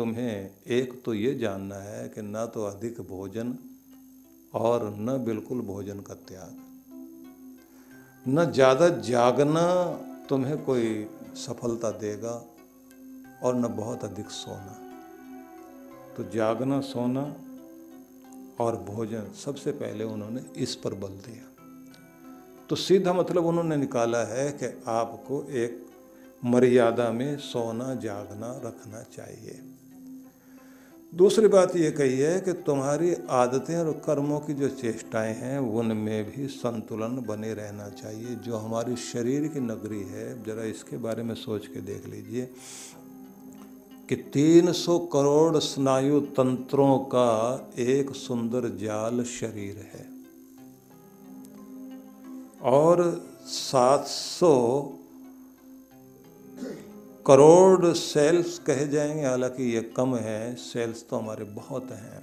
तुम्हें एक तो ये जानना है कि ना तो अधिक भोजन और न बिल्कुल भोजन का त्याग। न ज़्यादा जागना तुम्हें कोई सफलता देगा और न बहुत अधिक सोना। तो जागना, सोना और भोजन सबसे पहले उन्होंने इस पर बल दिया। तो सीधा मतलब उन्होंने निकाला है कि आपको एक मर्यादा में सोना, जागना रखना चाहिए। दूसरी बात ये कही है कि तुम्हारी आदतें और कर्मों की जो चेष्टाएँ हैं, उनमें भी संतुलन बने रहना चाहिए। जो हमारी शरीर की नगरी है, जरा इसके बारे में सोच के देख लीजिए कि 300 करोड़ स्नायु तंत्रों का एक सुंदर जाल शरीर है। और 700 करोड़ सेल्स कहे जाएँगे, हालाँकि ये कम है, सेल्स तो हमारे बहुत हैं।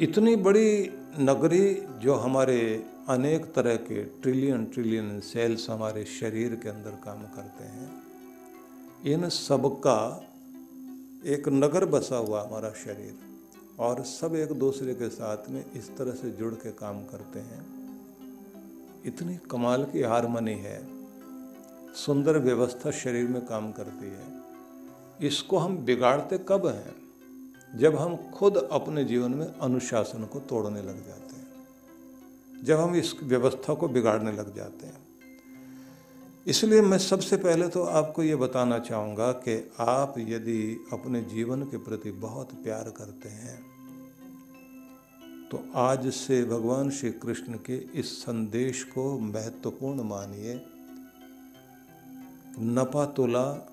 इतनी बड़ी नगरी जो हमारे अनेक तरह के ट्रिलियन ट्रिलियन सेल्स हमारे शरीर के अंदर काम करते हैं, इन सब का एक नगर बसा हुआ हमारा शरीर, और सब एक दूसरे के साथ में इस तरह से जुड़ के काम करते हैं। इतनी कमाल की हारमोनी है। सुंदर व्यवस्था शरीर में काम करती है। इसको हम बिगाड़ते कब हैं? जब हम खुद अपने जीवन में अनुशासन को तोड़ने लग जाते हैं। जब हम इस व्यवस्था को बिगाड़ने लग जाते हैं। इसलिए मैं सबसे पहले तो आपको ये बताना चाहूँगा कि आप यदि अपने जीवन के प्रति बहुत प्यार करते हैं तो आज से भगवान श्री कृष्ण के इस संदेश को महत्वपूर्ण मानिए। नपा तुला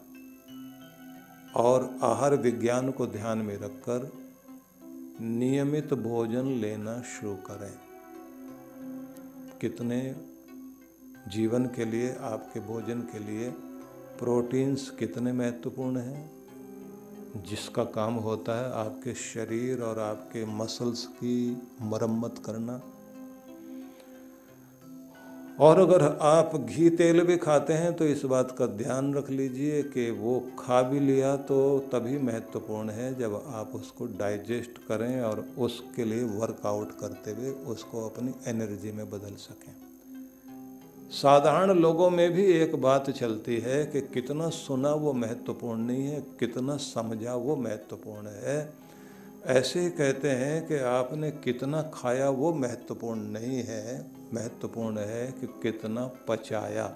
और आहार विज्ञान को ध्यान में रखकर नियमित भोजन लेना शुरू करें। कितने जीवन के लिए, आपके भोजन के लिए प्रोटीन्स कितने महत्वपूर्ण हैं? जिसका काम होता है आपके शरीर और आपके मसल्स की मरम्मत करना। और अगर आप घी तेल भी खाते हैं तो इस बात का ध्यान रख लीजिए कि वो खा भी लिया तो तभी महत्वपूर्ण है जब आप उसको डाइजेस्ट करें और उसके लिए वर्कआउट करते हुए उसको अपनी एनर्जी में बदल सकें। साधारण लोगों में भी एक बात चलती है कि कितना सुना वो महत्वपूर्ण नहीं है, कितना समझा वो महत्वपूर्ण है। ऐसे कहते हैं कि आपने कितना खाया वो महत्वपूर्ण नहीं है। महत्वपूर्ण है कि कितना पचाया।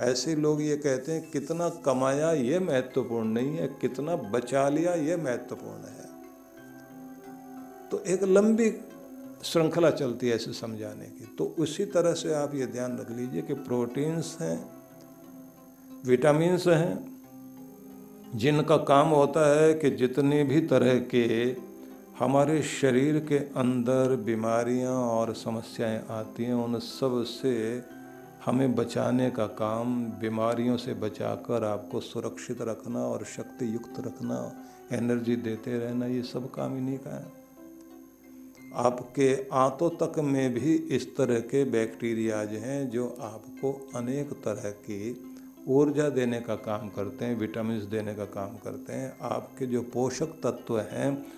ऐसे लोग ये कहते हैं, कितना कमाया ये महत्वपूर्ण नहीं है, कितना बचा लिया ये महत्वपूर्ण है। तो एक लंबी श्रृंखला चलती है ऐसे समझाने की। तो उसी तरह से आप ये ध्यान रख लीजिए कि प्रोटीन्स हैं, विटामिन्स हैं, जिनका काम होता है कि जितनी भी तरह के हमारे शरीर के अंदर बीमारियाँ और समस्याएँ आती हैं, उन सबसे हमें बचाने का काम बीमारियों से बचाकर आपको सुरक्षित रखना और शक्ति युक्त रखना, एनर्जी देते रहना, ये सब काम इन्हीं का है। आपके आंतों तक में भी इस तरह के बैक्टीरियाज हैं, जो आपको अनेक तरह की ऊर्जा देने का काम करते हैं विटामिन देने का काम करते हैं, आपके जो पोषक तत्व हैं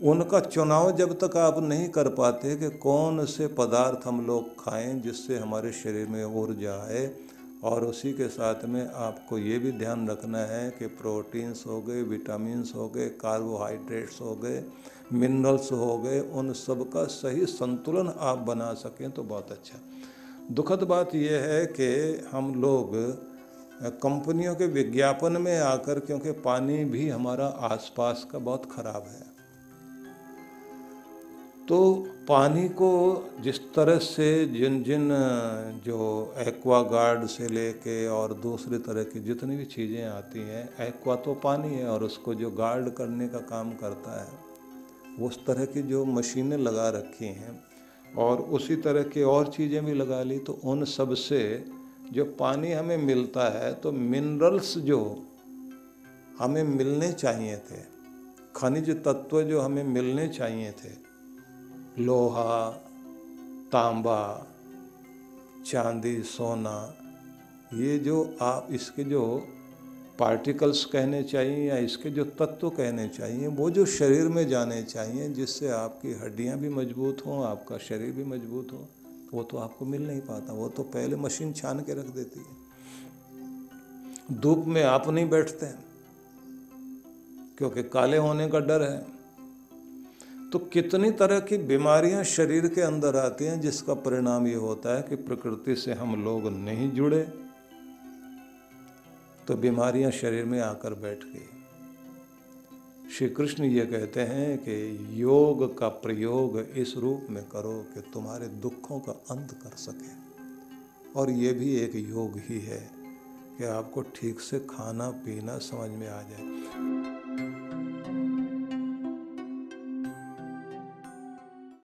उनका चुनाव जब तक आप नहीं कर पाते कि कौन से पदार्थ हम लोग खाएँ जिससे हमारे शरीर में ऊर्जा आए, और उसी के साथ में आपको ये भी ध्यान रखना है कि प्रोटीन्स हो गए, विटामिन्स हो गए, कार्बोहाइड्रेट्स हो गए, मिनरल्स हो गए, उन सब का सही संतुलन आप बना सकें तो बहुत अच्छा। दुखद बात यह है कि हम लोग कंपनियों के विज्ञापन में आकर, क्योंकि पानी भी हमारा आसपास का बहुत ख़राब है तो पानी को जिस तरह से जिन जिन जो एक्वा गार्ड से लेके और दूसरी तरह की जितनी भी चीज़ें आती हैं, एक्वा तो पानी है और उसको जो गार्ड करने का काम करता है उस तरह की जो मशीनें लगा रखी हैं और उसी तरह की और चीज़ें भी लगा ली तो उन सबसे जो पानी हमें मिलता है तो मिनरल्स जो हमें मिलने चाहिए थे, खनिज तत्व जो हमें मिलने चाहिए थे लोहा, तांबा, चांदी, सोना, ये जो आप इसके जो पार्टिकल्स कहने चाहिए या इसके जो तत्व कहने चाहिए, वो जो शरीर में जाने चाहिए, जिससे आपकी हड्डियाँ भी मज़बूत हों, आपका शरीर भी मज़बूत हो, वो तो आपको मिल नहीं पाता। वो तो पहले मशीन छान के रख देती है। धूप में आप नहीं बैठते क्योंकि काले होने का डर है। तो कितनी तरह की बीमारियाँ शरीर के अंदर आती हैं जिसका परिणाम ये होता है कि प्रकृति से हम लोग नहीं जुड़े? तो बीमारियाँ शरीर में आकर बैठ गई। श्री कृष्ण ये कहते हैं कि योग का प्रयोग इस रूप में करो कि तुम्हारे दुखों का अंत कर सके। और ये भी एक योग ही है कि आपको ठीक से खाना पीना समझ में आ जाए।